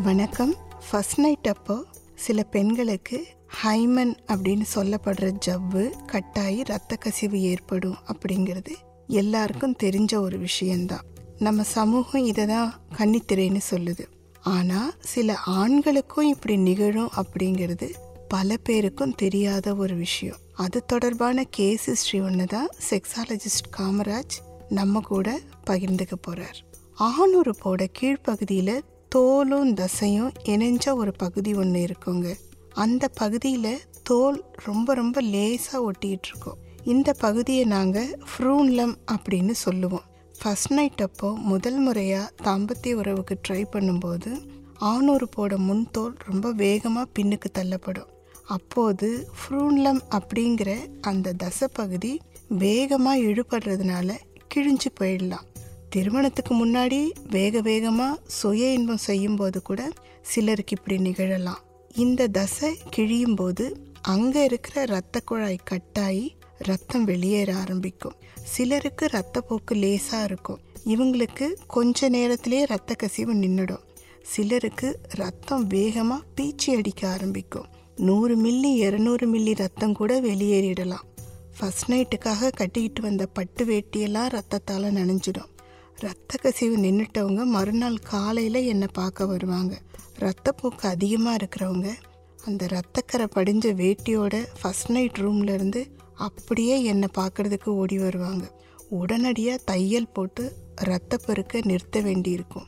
வணக்கம். First night அப்போ சில பெண்களுக்கு ஹைமன் அப்படின்னு சொல்லப்படுற ஜவ்வு கட்டாயி ரத்த கசிவு ஏற்படும் அப்படிங்கிறது எல்லாருக்கும் தெரிஞ்ச ஒரு விஷயந்தான் நம்ம சமூகம் இதை தான் கன்னித்திரைன்னு சொல்லுது. ஆனால் சில ஆண்களுக்கும் இப்படி நிகழும் அப்படிங்கிறது பல பேருக்கும் தெரியாத ஒரு விஷயம். அது தொடர்பான கேஸ் ஹிஸ்ட்ரி ஒன்று தான் செக்ஸாலஜிஸ்ட் காமராஜ் நம்ம கூட பகிர்ந்துக்க போகிறார் ஆணுறுப்போட கீழ்ப்பகுதியில் தோலும் தசையும் இணைஞ்ச ஒரு பகுதி ஒன்று இருக்குங்க. அந்த பகுதியில் தோல் ரொம்ப ரொம்ப லேசாக ஒட்டிகிட்ருக்கோம். இந்த பகுதியை நாங்கள் ஃப்ரூன்லம் அப்படின்னு சொல்லுவோம். ஃபஸ்ட் நைட் அப்போ முதல் முறையாக தாம்பத்திய உறவுக்கு ட்ரை பண்ணும்போது ஆணுறுப்போட முன்தோல் ரொம்ப வேகமாக பின்னுக்கு தள்ளப்படும். அப்போது ஃப்ரூன்லம் அப்படிங்கிற அந்த தசை பகுதி வேகமாக இழுபடுறதுனால கிழிஞ்சு போயிடலாம். திருமணத்துக்கு முன்னாடி வேக வேகமாக சுய இன்பம் செய்யும்போது கூட சிலருக்கு இப்படி நிகழலாம். இந்த தசை கிழியும் போது அங்கே இருக்கிற இரத்த குழாய் கட்டாயி ரத்தம் வெளியேற ஆரம்பிக்கும். சிலருக்கு ரத்தப்போக்கு லேசாக இருக்கும். இவங்களுக்கு கொஞ்ச நேரத்திலே ரத்த கசிவு நின்றுடும் சிலருக்கு ரத்தம் வேகமாக பீச்சி அடிக்க ஆரம்பிக்கும். நூறு மில்லி இரநூறு மில்லி ரத்தம் கூட வெளியேறிடலாம். ஃபஸ்ட் நைட்டுக்காக கட்டிக்கிட்டு வந்த பட்டு வேட்டியெல்லாம் ரத்தத்தால் நனைஞ்சிடும். ரத்த கசிவு நின்றுட்டவங்க மறுநாள் காலையில் என்னை பார்க்க வருவாங்க. ரத்தப்போக்கு அதிகமாக இருக்கிறவங்க அந்த ரத்தக்கரை படிஞ்ச வேட்டியோட ஃபஸ்ட் நைட் ரூம்லேருந்து அப்படியே என்னை பார்க்குறதுக்கு ஓடி வருவாங்க. உடனடியாக தையல் போட்டு ரத்தப்பெருக்க நிறுத்த வேண்டியிருக்கும்.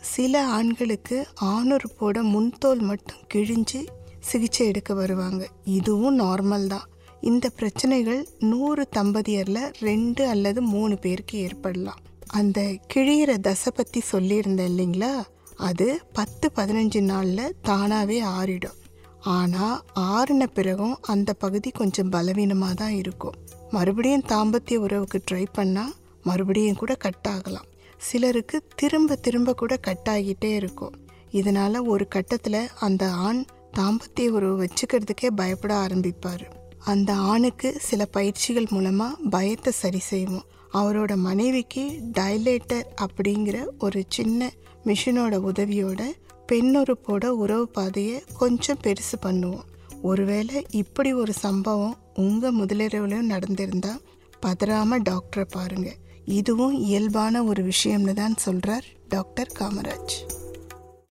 சில ஆண்களுக்கு ஆணுறுப்போட முன்தோல் மட்டும் கிழிஞ்சு சிகிச்சை எடுக்க வருவாங்க. இதுவும் நார்மல் தான். இந்த பிரச்சனைகள் நூறு தம்பதியரில் ரெண்டு அல்லது மூணு பேருக்கு ஏற்படலாம். அந்த கிழியிற தசை பற்றி சொல்லியிருந்தேன் இல்லைங்களா? அது பத்து பதினஞ்சு நாளில் தானாகவே ஆறிடும். ஆனால் ஆறின பிறகும் அந்த பகுதி கொஞ்சம் பலவீனமாக தான் இருக்கும். மறுபடியும் தாம்பத்திய உறவுக்கு ட்ரை பண்ணால் மறுபடியும் கூட கட் ஆகலாம். சிலருக்கு திரும்ப திரும்ப கூட கட் ஆகிட்டே இருக்கும். இதனால் ஒரு கட்டத்தில் அந்த ஆண் தாம்பத்திய உறவு வச்சுக்கிறதுக்கே பயப்பட ஆரம்பிப்பார். அந்த ஆணுக்கு சில பயிற்சிகள் மூலமாக பயத்தை சரி செய்வோம். அவரோட மனைவிக்கு டைலேட்டர் அப்படிங்கிற ஒரு சின்ன மிஷினோட உதவியோட பெண்ணுறுப்போட உறவு பாதையை கொஞ்சம் பெருசு பண்ணுவோம். ஒருவேளை இப்படி ஒரு சம்பவம் உங்கள் முதலிரவுலையும் நடந்திருந்தா பதறாமல் டாக்டரை பாருங்கள் இதுவும் இயல்பான ஒரு விஷயம்னு தான் சொல்கிறார் டாக்டர் காமராஜ்.